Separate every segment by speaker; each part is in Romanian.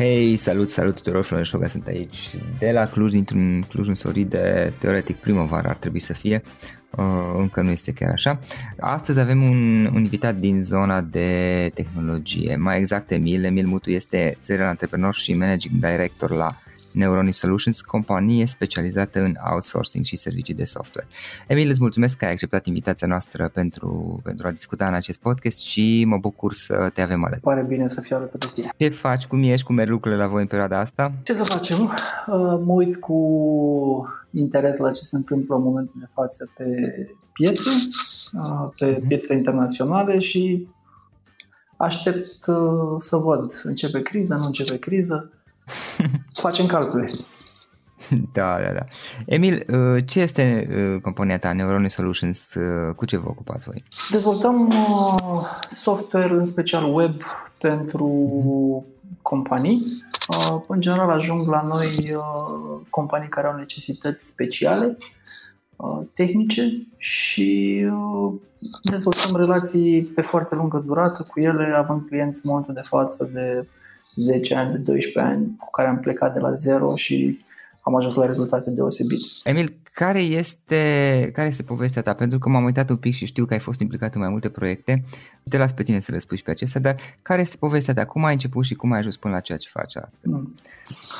Speaker 1: Hei, salut, salut tuturor, Florin Șoga sunt aici de la Cluj, dintr-un Cluj însorit de teoretic primăvară ar trebui să fie, uh, încă nu este chiar așa. Astăzi avem un, un invitat din zona de tehnologie, mai exact Emil. Emil Mutu este serial antreprenor și managing director la Neuroni Solutions, companie specializată în outsourcing și servicii de software. Emil, îți mulțumesc că ai acceptat invitația noastră pentru, pentru a discuta în acest podcast și mă bucur să te avem alături.
Speaker 2: Pare bine să fiu alături de tine.
Speaker 1: Ce faci, cum ești, cum merg lucrurile la voi în perioada asta?
Speaker 2: Ce să facem? Uh, mă uit cu interes la ce se întâmplă în momentul de față pe piețe, uh, pe mhm. piețele internaționale și aștept uh, să văd începe criza, nu începe criză facem calcule.
Speaker 1: Da, da, da. Emil, uh, ce este uh, compania ta, Neurone Solutions? Uh, cu ce vă ocupați voi?
Speaker 2: Dezvoltăm software, în special web, pentru companii. În general ajung la noi companii care au necesități speciale, tehnice și dezvoltăm relații pe foarte lungă durată cu ele, având clienți în momentul de față de 10 ani, de 12 ani cu care am plecat de la zero și am ajuns la rezultate deosebite.
Speaker 1: Emil, care este, care este povestea ta? Pentru că m-am uitat un pic și știu că ai fost implicat în mai multe proiecte. Te las pe tine să le spui și pe acestea, dar care este povestea ta? Cum ai început și cum ai ajuns până la ceea ce faci astăzi?
Speaker 2: Hmm.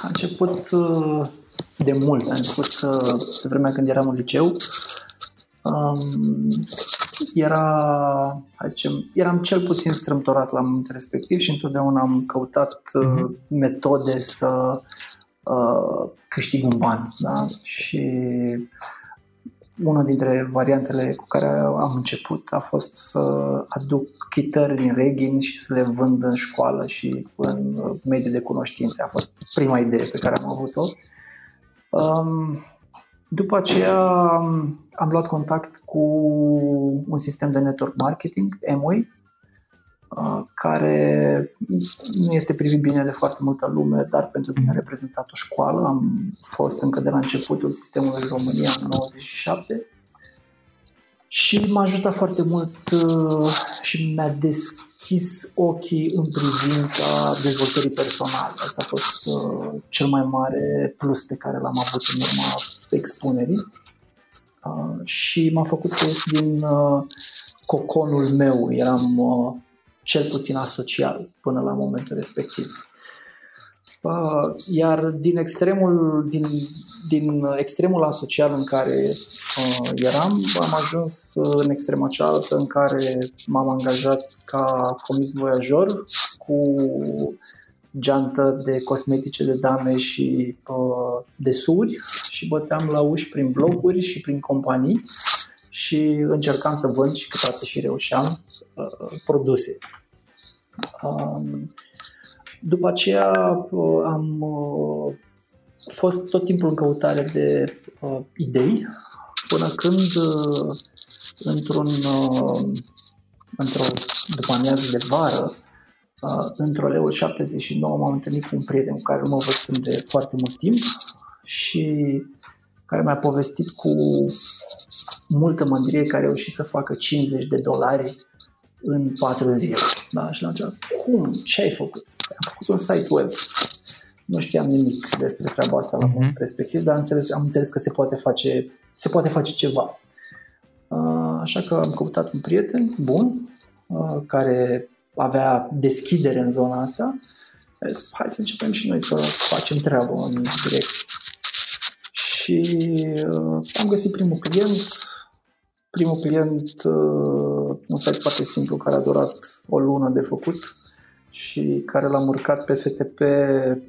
Speaker 2: A început uh, de mult. A început uh, pe vremea când eram în liceu. Um, era, zicem, eram cel puțin strâmtorat la momentul respectiv și întotdeauna am căutat uh, uh-huh. metode să uh, câștig un ban. Da? Și una dintre variantele cu care am început a fost să aduc chitări din reghin și să le vând în școală și în mediul de cunoștințe. A fost prima idee pe care am avut-o. Um, după aceea am luat contact cu un sistem de network marketing, Amway, uh, care nu este privit bine de foarte multă lume, dar pentru mine a reprezentat o școală. Am fost încă de la începutul sistemului în România în 97 și m-a ajutat foarte mult uh, și mi-a deschis ochii în privința dezvoltării personale. Asta a fost uh, cel mai mare plus pe care l-am avut în urma expunerii uh, și m-a făcut să ies din uh, coconul meu. Eram uh, cel puțin asocial până la momentul respectiv. Uh, iar din extremul, din, din extremul asocial în care uh, eram, am ajuns în extrema cealaltă în care m-am angajat ca comis voiajor cu geantă de cosmetice de dame și uh, de suri și băteam la uși prin bloguri și prin companii și încercam să vând și câteodată și reușeam uh, produse. Um, după aceea uh, am uh, fost tot timpul în căutare de uh, idei până când uh, într-un uh, într-o după amiază de vară Uh, într-o leu 79 m-am întâlnit cu un prieten cu care nu mă văd de foarte mult timp și care mi-a povestit cu multă mândrie că a reușit să facă 50 de dolari în 4 zile. Da? Și l-am întrebat, cum? Ce ai făcut? Am făcut un site web. Nu știam nimic despre treaba asta la uh-huh. respectiv, dar am înțeles, am înțeles că se poate face, se poate face ceva. Uh, așa că am căutat un prieten bun uh, care avea deschidere în zona asta, zis, hai să începem și noi să facem treabă în direcție. Și uh, am găsit primul client, primul client, uh, un site foarte simplu care a durat o lună de făcut, și care l-am urcat pe FTP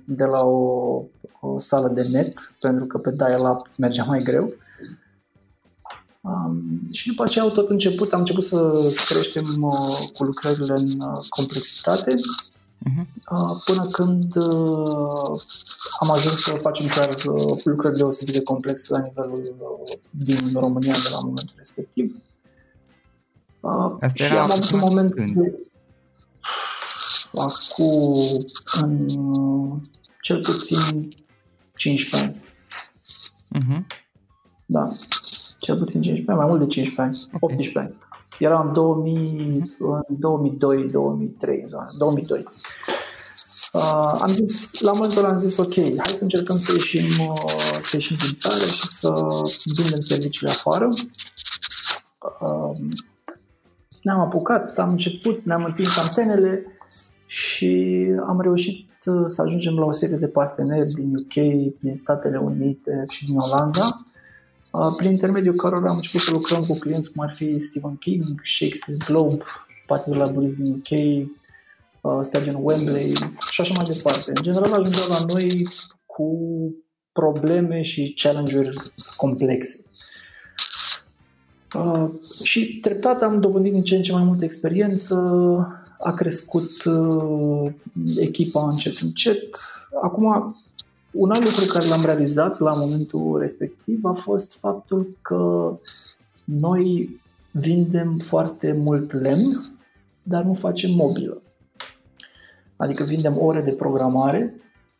Speaker 2: de la o, o sală de net, pentru că pe dial-up mergea mai greu. Um, și după aceea au tot început, am început să creștem uh, cu lucrările în uh, complexitate uh-huh. uh, până când uh, am ajuns să facem chiar uh, lucrări deosebit de complexe la nivelul uh, din România de la momentul respectiv.
Speaker 1: Uh, Asta și am avut un moment când?
Speaker 2: Acum în cel puțin 15 ani. Uh-huh. Da, cel puțin 15 ani, mai mult de 15 ani, okay. 18 ani. Era în 2000, în 2002, 2003, în zona, 2002. Uh, am zis, la momentul ăla am zis, ok, hai să încercăm să ieșim, uh, să ieșim din țară și să vindem serviciile afară. Uh, ne-am apucat, am început, ne-am întins antenele și am reușit uh, să ajungem la o serie de parteneri din UK, din Statele Unite și din Olanda, uh, prin intermediul cărora am început să lucrăm cu clienți cum ar fi Stephen King, Shakespeare Globe, Patrick Labyrinth din UK, uh, Stadion Wembley și așa mai departe. În general ajungeau la noi cu probleme și challenge-uri complexe. Uh, și treptat am dobândit din ce în ce mai multă experiență, a crescut uh, echipa încet încet. Acum, un alt lucru care l-am realizat la momentul respectiv a fost faptul că noi vindem foarte mult lemn, dar nu facem mobilă. Adică vindem ore de programare,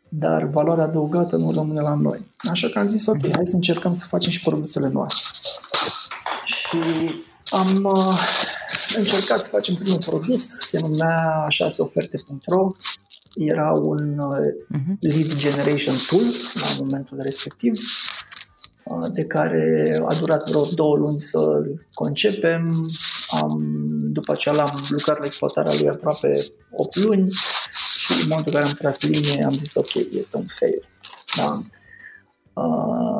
Speaker 2: dar valoarea adăugată nu rămâne la noi. Așa că am zis, ok, hai să încercăm să facem și produsele noastre. Și am uh, încercat să facem primul produs, se numea 6oferte.ro, era un uh-huh. lead generation tool la momentul respectiv, uh, de care a durat vreo două luni să concepem. Am, după aceea am lucrat la exploatarea lui aproape 8 luni și în momentul în care am tras linie am zis ok, este un fail. Da? Uh,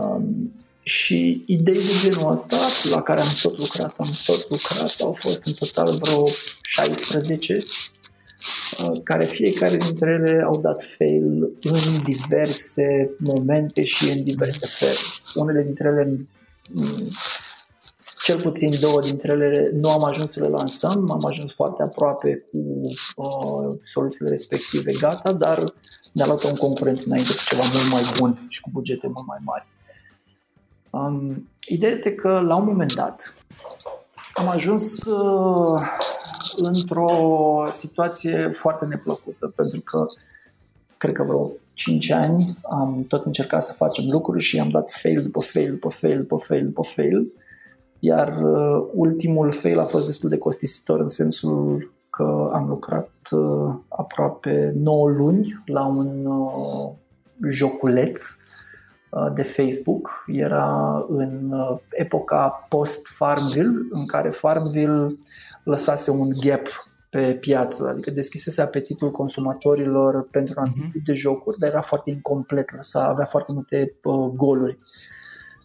Speaker 2: și idei de genul ăsta, la care am tot lucrat, am tot lucrat, au fost în total vreo 16, uh, care fiecare dintre ele au dat fail în diverse momente și în diverse feluri. Unele dintre ele, mm, cel puțin două dintre ele, nu am ajuns să le lansăm, am ajuns foarte aproape cu uh, soluțiile respective gata, dar ne-a luat un concurent înainte cu ceva mult mai bun și cu bugete mult mai mari. Um, ideea este că la un moment dat am ajuns uh, într-o situație foarte neplăcută pentru că cred că vreo 5 ani am tot încercat să facem lucruri și am dat fail după fail după fail după fail după fail iar uh, ultimul fail a fost destul de costisitor în sensul că am lucrat uh, aproape 9 luni la un uh, joculeț Uh, de Facebook. Era în uh, epoca post-Farmville, în care Farmville lăsase un gap pe piață, adică deschisese apetitul consumatorilor pentru un anumit uh-huh. de jocuri, dar era foarte incomplet, lăsa, avea foarte multe uh, goluri.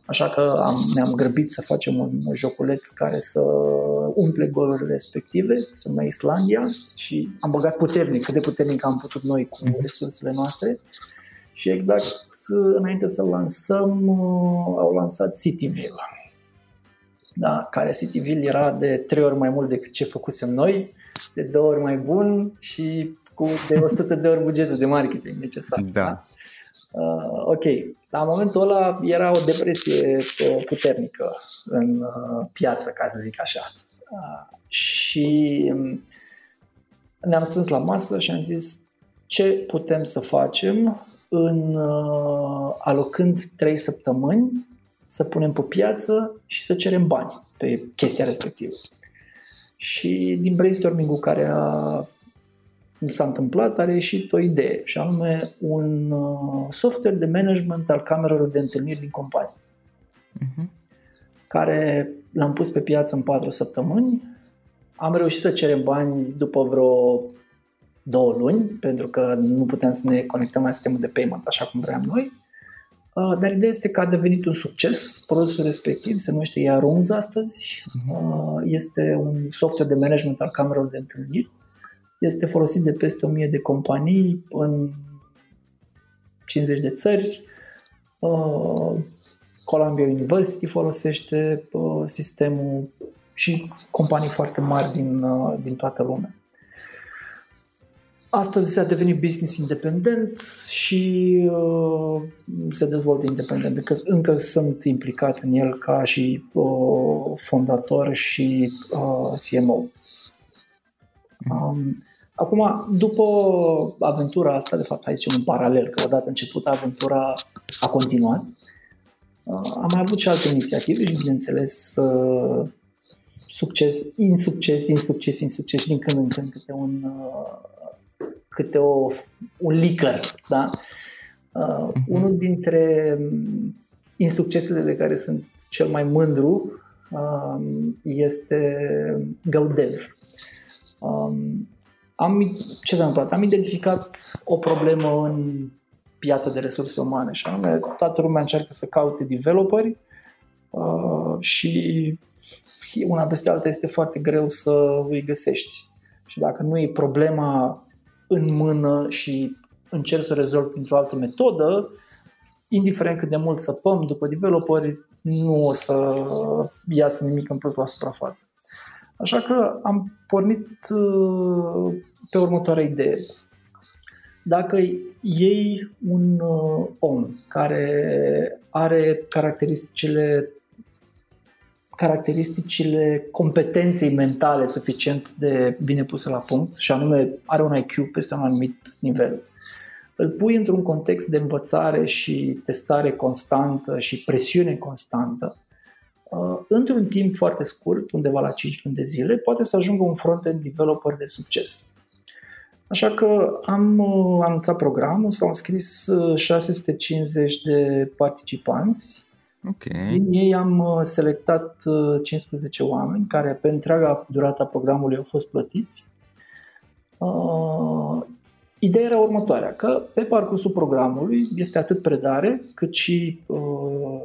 Speaker 2: Așa că am, ne-am grăbit să facem un joculeț care să umple golurile respective, se numea Islandia și am băgat puternic, cât de puternic am putut noi cu mhm. resursele noastre și exact înainte să lansăm, uh, au lansat Cityville. Da, care Cityville era de trei ori mai mult decât ce făcusem noi, de două ori mai bun și cu de 100 de ori bugetul de marketing necesar.
Speaker 1: Da. da?
Speaker 2: Uh, ok, la momentul ăla era o depresie uh, puternică în uh, piață, ca să zic așa. Uh, și um, ne-am strâns la masă și am zis ce putem să facem în uh, alocând 3 săptămâni să punem pe piață și să cerem bani pe chestia respectivă. Și din brainstorming-ul care a, s-a întâmplat a reieșit o idee și anume un uh, software de management al camerelor de întâlniri din companie uh-huh. care l-am pus pe piață în 4 săptămâni am reușit să cerem bani după vreo două luni, pentru că nu putem să ne conectăm la sistemul de payment așa cum vreau noi. Uh, dar ideea este că a devenit un succes. Produsul respectiv se numește Yarooms astăzi. Mhm. Uh, este un software de management al camerelor de întâlniri este folosit de peste 1000 de companii în 50 de țări. Uh, Columbia University folosește uh, sistemul și companii foarte mari din, uh, din toată lumea. Astăzi a devenit business independent și uh, se dezvoltă independent. Încă, încă sunt implicat în el ca și uh, fondator și uh, CMO. Um, acum, după aventura asta, de fapt, hai zicem în paralel, că odată început aventura a continuat, uh, am mai avut și alte inițiative și, bineînțeles, uh, succes, insucces, insucces, insucces, din când în când câte un, uh, câte o, un licăr, da? Uh, uh-huh. Unul dintre insuccesele de care sunt cel mai mândru uh, este GoDev. Um, am, ce s-a întâmplat? Am identificat o problemă în piața de resurse umane și anume toată lumea încearcă să caute developeri uh, și una peste alta este foarte greu să îi găsești. Și dacă nu e problema în mână și încerci să rezolvi printr-o altă metodă, indiferent cât de mult săpăm după developeri, nu o să iasă nimic în plus la suprafață. Așa că am pornit uh, pe următoarea idee. Dacă iei un uh, om care are caracteristicile caracteristicile competenței mentale suficient de bine puse la punct și anume are un IQ peste un anumit nivel. Îl pui într-un context de învățare și testare constantă și presiune constantă. Uh, într-un timp foarte scurt, undeva la 5 luni de zile, poate să ajungă un front-end developer de succes. Așa că am uh, anunțat programul, s-au înscris 650 uh, de participanți
Speaker 1: Okay.
Speaker 2: Din ei am uh, selectat 15 uh, oameni care pe întreaga durata programului au fost plătiți. Uh, ideea era următoarea, că pe parcursul programului este atât predare cât și uh,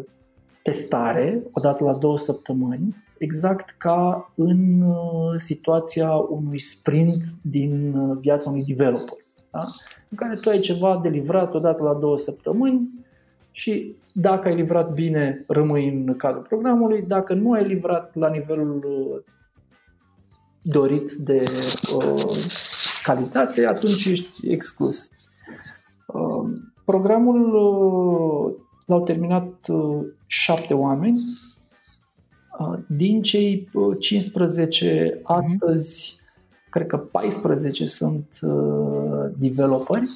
Speaker 2: testare, odată la două săptămâni, exact ca în uh, situația unui sprint din uh, viața unui developer. Da? În care tu ai ceva de livrat odată la două săptămâni și dacă ai livrat bine, rămâi în cadrul programului. Dacă nu ai livrat la nivelul uh, dorit de uh, calitate, atunci ești exclus. Uh, programul uh, l-au terminat uh, șapte oameni. Uh, din cei 15 uh, mhm. astăzi, uh-huh. cred că 14 sunt uh, developeri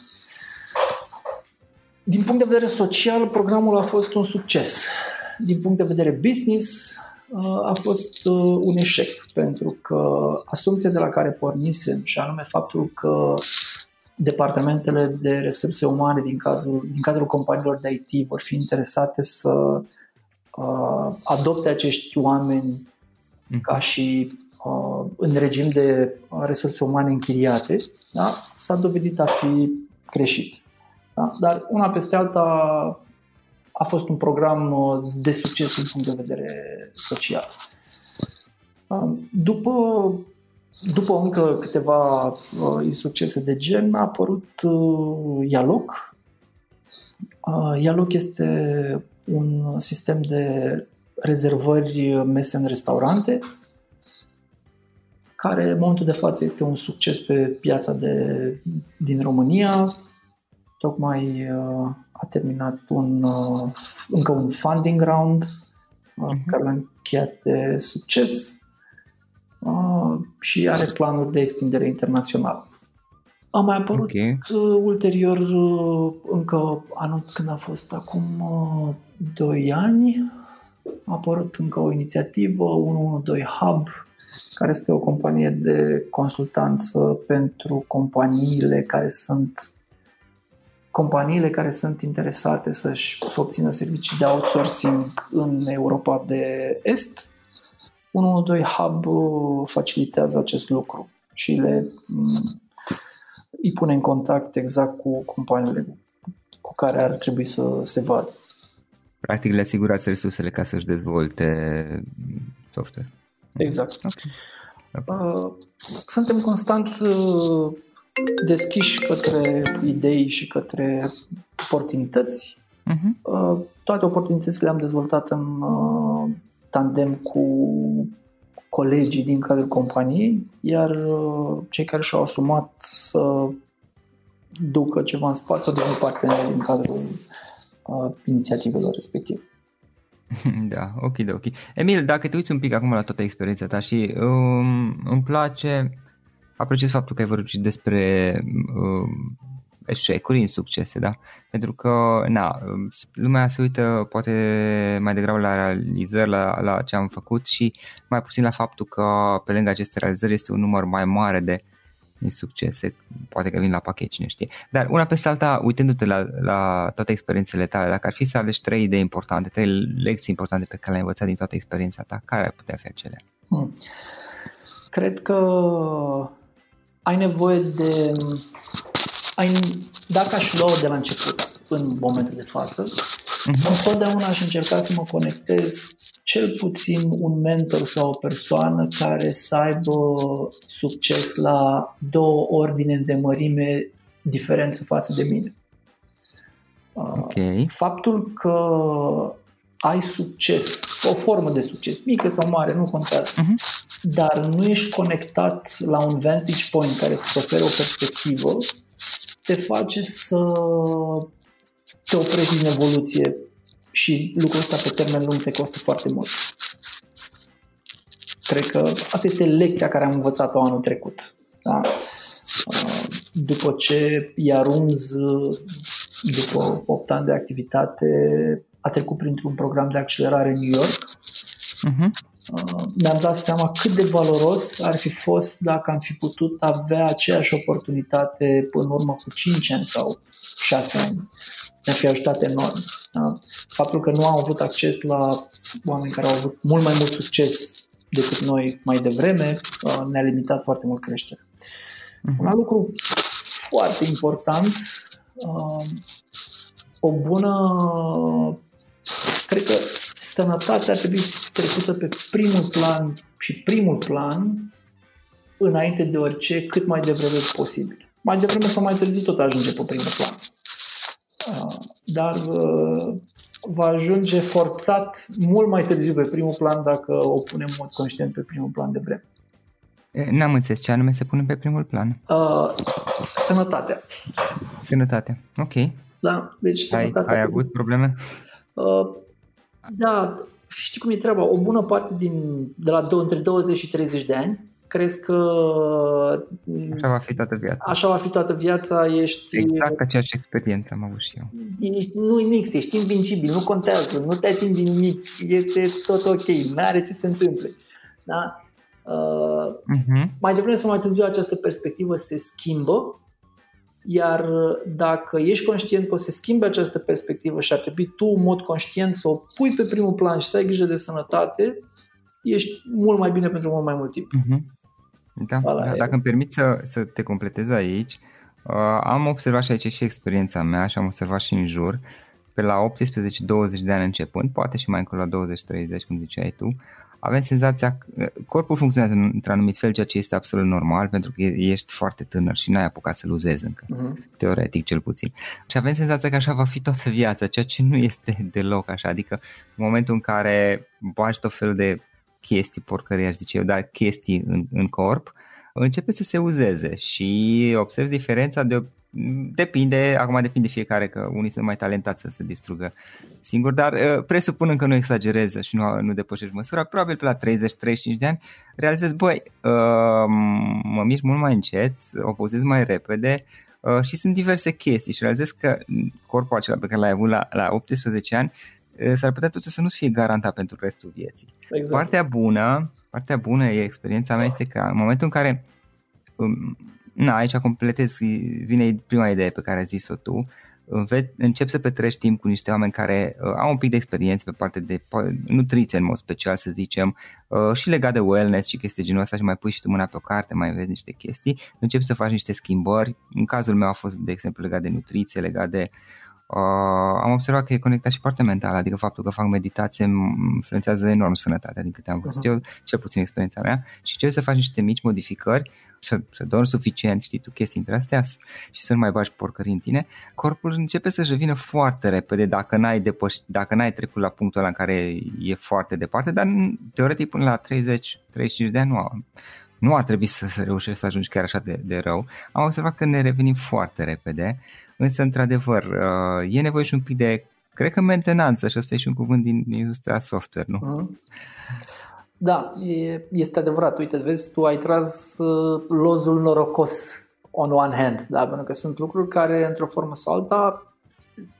Speaker 2: din punct de vedere social, programul a fost un succes. Din punct de vedere business, uh, a fost uh, un eșec, pentru că asumția de la care pornisem, și anume faptul că departamentele de resurse umane din, cazul, din cadrul companiilor de IT vor fi interesate să uh, adopte acești oameni mm. ca și uh, în regim de resurse umane închiriate, da? s-a dovedit a fi greșit. Da? Dar una peste alta a fost un program uh, de succes din punct de vedere social. Um, după, după încă câteva uh, succese de gen a apărut uh, Yalok. Yalok este un sistem de rezervări mese în restaurante care în momentul de față este un succes pe piața de, din România tocmai uh, a terminat un, uh, încă un funding round uh-huh. care l-a încheiat de succes uh, și are planuri de extindere internațională. A mai apărut okay. Uh, ulterior, uh, încă anul când a fost acum uh, 2 ani, a apărut încă o inițiativă, 112 Hub, care este o companie de consultanță pentru companiile care sunt companiile care sunt interesate să-și să obțină servicii de outsourcing în Europa de Est, 112 Hub uh, facilitează acest lucru și le mm, îi pune în contact exact cu companiile cu care ar trebui să se vadă.
Speaker 1: Practic le asigurați resursele ca să-și dezvolte software.
Speaker 2: Exact. Okay. Uh, suntem constant uh, deschiși către idei și către oportunități. Uh-huh. Toate oportunitățile le-am dezvoltat în uh, tandem cu colegii din cadrul companiei, iar uh, cei care și-au asumat să ducă ceva în spate, devin parteneri din cadrul uh, inițiativelor respective.
Speaker 1: Da, ok, de ok. Emil, dacă te uiți un pic acum la toată experiența ta și um, îmi place, apreciez faptul că ai vorbit despre um, eșecuri în succese, da? Pentru că, na, lumea se uită poate mai degrabă la realizări, la, la ce am făcut și mai puțin la faptul că pe lângă aceste realizări este un număr mai mare de succese, poate că vin la pachet, cine știe. Dar una peste alta, uitându-te la, la toate experiențele tale, dacă ar fi să alegi trei idei importante, trei lecții importante pe care le-ai învățat din toată experiența ta, care ar putea fi acelea? Hmm.
Speaker 2: Cred că ai nevoie de ai, dacă aș lua de la început, în momentul de față, uh-huh. întotdeauna aș încerca să mă conectez cel puțin un mentor sau o persoană care să aibă succes la două ordine de mărime diferență față de mine.
Speaker 1: Okay.
Speaker 2: Faptul că ai succes, o formă de succes, mică sau mare, nu contează, uh-huh. dar nu ești conectat la un vantage point care să-ți ofere o perspectivă, te face să te oprești din evoluție și lucrul ăsta pe termen lung te costă foarte mult. Cred că asta este lecția care am învățat-o anul trecut. Da? După ce Iarunz, după 8 ani de activitate, a trecut printr-un program de accelerare în New York, uh-huh Uh, mi-am dat seama cât de valoros ar fi fost dacă am fi putut avea aceeași oportunitate până în urmă cu 5 ani sau 6 ani. Ne-ar fi ajutat enorm. Da? Faptul că nu am avut acces la oameni care au avut mult mai mult succes decât noi mai devreme uh, ne-a limitat foarte mult creșterea. Uh-huh. Un alt lucru foarte important, uh, o bună, cred că sănătatea ar trebui trecută pe primul plan și primul plan înainte de orice, cât mai devreme posibil. Mai devreme sau mai târziu tot ajunge pe primul plan. Ah, dar uh, va ajunge forțat mult mai târziu pe primul plan dacă o punem mod conștient pe primul plan de vreme.
Speaker 1: N-am înțeles ce anume se pune pe primul plan. Uh,
Speaker 2: sănătatea.
Speaker 1: Sănătatea, ok.
Speaker 2: Da, deci
Speaker 1: ai, ai avut probleme? Uh,
Speaker 2: da, știi cum e treaba? O bună parte din, de la do- între 20 și 30 de ani crezi că
Speaker 1: Așa va fi toată viața.
Speaker 2: Așa va fi toată viața, ești...
Speaker 1: Exact aceeași experiență am avut și eu.
Speaker 2: Ești, nu nimic, ești invincibil, nu contează, nu te atingi nimic, este tot ok, nu are ce se întâmple. Da? Uh, uh-huh. Mai devreme sau mai târziu această perspectivă se schimbă iar dacă ești conștient că o să schimbe această perspectivă și ar trebui tu în mod conștient să o pui pe primul plan și să ai grijă de sănătate, ești mult mai bine pentru mult mai mult timp. Uh-huh.
Speaker 1: Da, da, dacă îmi permiți să, să te completez aici, uh, am observat și aici și experiența mea și am observat și în jur, pe la 18-20 de ani începând, poate și mai încolo la 20-30, cum ziceai tu, avem senzația că corpul funcționează într-un anumit fel, ceea ce este absolut normal pentru că ești foarte tânăr și n-ai apucat să luzezi încă, uh-huh. teoretic cel puțin. Și avem senzația că așa va fi toată viața, ceea ce nu este deloc așa, adică în momentul în care bagi tot felul de chestii, porcării aș zice eu, dar chestii în, în corp, începe să se uzeze și observi diferența de Depinde, acum depinde fiecare că unii sunt mai talentați să se distrugă singur, dar uh, presupun că nu exagereze și nu, nu depășești măsura, probabil pe la 30-35 de ani realizezi, băi, uh, mă mișc mult mai încet, opozez mai repede uh, și sunt diverse chestii și realizez că corpul acela pe care l-ai avut la, la 18 ani s-ar putea totuși să nu fie garantat pentru restul vieții. Exact. Partea bună, partea bună e experiența mea este că în momentul în care um, na, aici completez, vine prima idee pe care ai zis-o tu, încep să petrești timp cu niște oameni care uh, au un pic de experiență pe partea de nutriție în mod special, să zicem, uh, și legat de wellness și chestii genul ăsta și mai pui și tu mâna pe o carte, mai vezi niște chestii, începi să faci niște schimbări. În cazul meu a fost, de exemplu, legat de nutriție, legat de Uh, am observat că e conectat și partea mentală, adică faptul că fac meditație influențează enorm sănătatea, din câte am văzut uh-huh. eu, cel puțin experiența mea, și ce să faci niște mici modificări, să, să dormi suficient, știi tu, chestii între astea și să nu mai bagi porcării în tine, corpul începe să-și revină foarte repede dacă n-ai, depăș- dacă n-ai trecut la punctul ăla în care e foarte departe, dar teoretic până la 30-35 de ani nu, nu ar trebui să, să reușești să ajungi chiar așa de, de rău. Am observat că ne revenim foarte repede Însă, într-adevăr, uh, e nevoie și un pic de, cred că, mentenanță și ăsta e și un cuvânt din industria software, nu? Mm-hmm.
Speaker 2: Da, e, este adevărat. Uite, vezi, tu ai tras uh, lozul norocos on one hand, da? pentru că sunt lucruri care, într-o formă sau alta,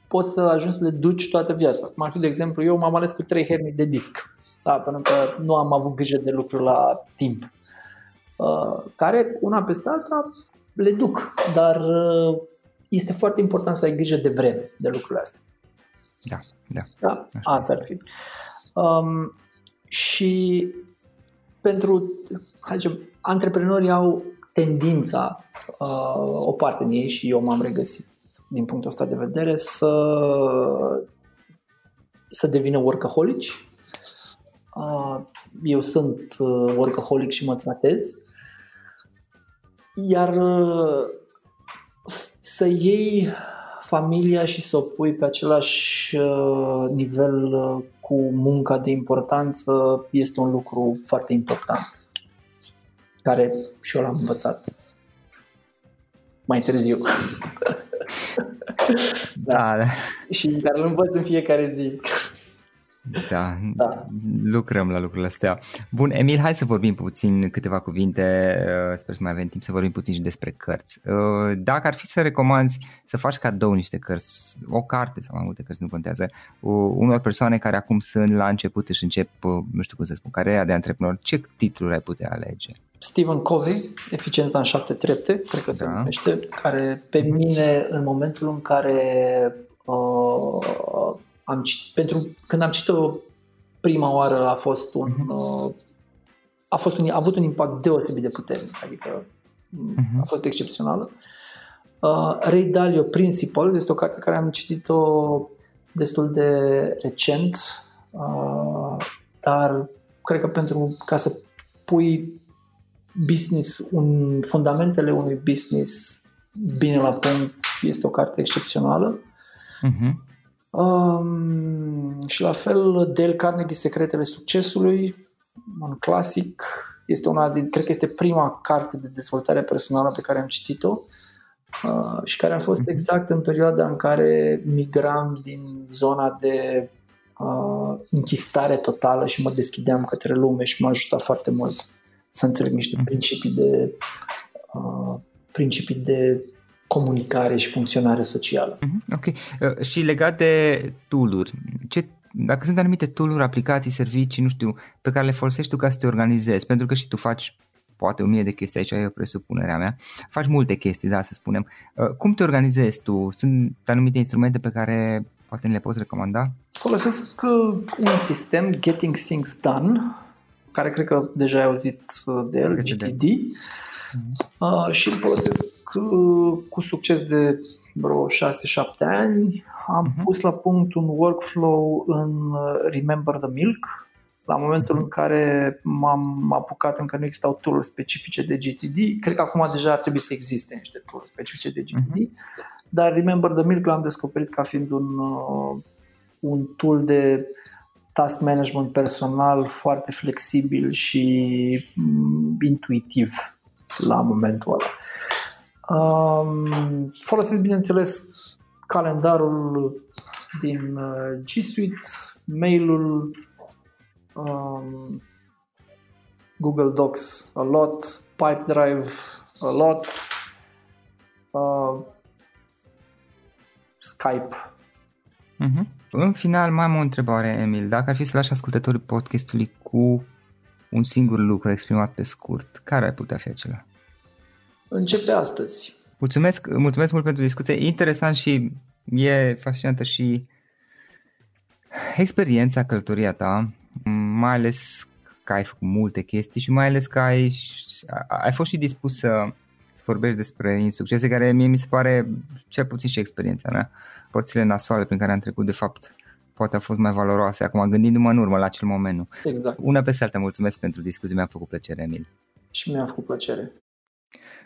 Speaker 2: poți să ajungi să le duci toată viața. Cum ar fi, de exemplu, eu m-am ales cu trei hernii de disc, da? pentru că nu am avut grijă de lucruri la timp, uh, care, una peste alta, le duc, dar uh, este foarte important să ai grijă de vreme de lucrurile astea.
Speaker 1: Da, da.
Speaker 2: da? Asta ar fi. Um, și pentru, hai zicem, antreprenorii au tendința, uh, o parte din ei și eu m-am regăsit din punctul ăsta de vedere, să, să devină workaholici. Uh, eu sunt uh, workaholic și mă tratez. Iar uh, să iei familia și să o pui pe același uh, nivel uh, cu munca de importanță este un lucru foarte important, care și eu l-am învățat mai târziu.
Speaker 1: da. da.
Speaker 2: Și care îl învăț în fiecare zi.
Speaker 1: Da, da, lucrăm la lucrurile astea. Bun, Emil, hai să vorbim puțin câteva cuvinte, uh, sper să mai avem timp să vorbim puțin și despre cărți. Uh, dacă ar fi să recomanzi să faci cadou niște cărți, o carte sau mai multe cărți, nu contează, unor persoane care acum sunt la început și încep, uh, nu știu cum să spun, cariera de antreprenor, ce titluri ai putea alege?
Speaker 2: Stephen Covey, Eficiența în șapte trepte, cred că da. se numește, care pe mine, în momentul în care uh, am, pentru când am citit-o prima oară a fost un, uh-huh. a, fost un a avut un impact deosebit de puternic, adică uh-huh. a fost excepțională. Uh, Ray Dalio Principle este o carte care am citit-o destul de recent, uh, dar cred că pentru ca să pui business, un, fundamentele unui business bine la punct, este o carte excepțională. Uh-huh. Um, și la fel, Dale Carnegie, Secretele Succesului, un clasic, este una din, cred că este prima carte de dezvoltare personală pe care am citit-o uh, și care a fost mhm. exact în perioada în care migram din zona de uh, închistare totală și mă deschideam către lume și m-a ajutat foarte mult să înțeleg niște mhm. principii de uh, principii de comunicare și funcționare socială.
Speaker 1: Mhm, ok. Uh, și legat de tool-uri, ce, dacă sunt anumite tool-uri, aplicații, servicii, nu știu, pe care le folosești tu ca să te organizezi, pentru că și tu faci poate o mie de chestii, aici e o presupunerea mea, faci multe chestii, da, să spunem. Uh, cum te organizezi tu? Sunt anumite instrumente pe care poate ne le poți recomanda?
Speaker 2: Folosesc uh, un sistem, Getting Things Done, care cred că deja ai auzit de el, GTD, uh, și îl folosesc cu succes de vreo 6-7 ani. Am uh-huh. pus la punct un workflow în uh, Remember the Milk. La momentul uh-huh. în care m-am apucat, încă nu existau tool specifice de GTD. Cred că acum deja ar trebui să existe niște tool specifice de GTD. Uh-huh. Dar Remember the Milk l-am descoperit ca fiind un, uh, un tool de task management personal foarte flexibil și um, intuitiv la momentul ăla. Um, folosesc, bineînțeles, calendarul din uh, G Suite, mailul, um, Google Docs a lot, Pipedrive a lot, uh, Skype.
Speaker 1: Uh-huh. În final, mai am o întrebare, Emil. Dacă ar fi să lași ascultătorii podcastului cu un singur lucru exprimat pe scurt, care ar putea fi acela?
Speaker 2: Începe astăzi.
Speaker 1: Mulțumesc, mulțumesc mult pentru discuție. Interesant și e fascinantă și experiența, călătoria ta, mai ales că ai făcut multe chestii și mai ales că ai, ai fost și dispus să, să vorbești despre insuccese care mie mi se pare, cel puțin și experiența mea, părțile nasoale prin care am trecut, de fapt, poate a fost mai valoroase acum, gândindu-mă în urmă la acel moment. Nu?
Speaker 2: Exact.
Speaker 1: Una pe alta, mulțumesc pentru discuție, mi-a făcut plăcere, Emil.
Speaker 2: Și mi-a făcut plăcere.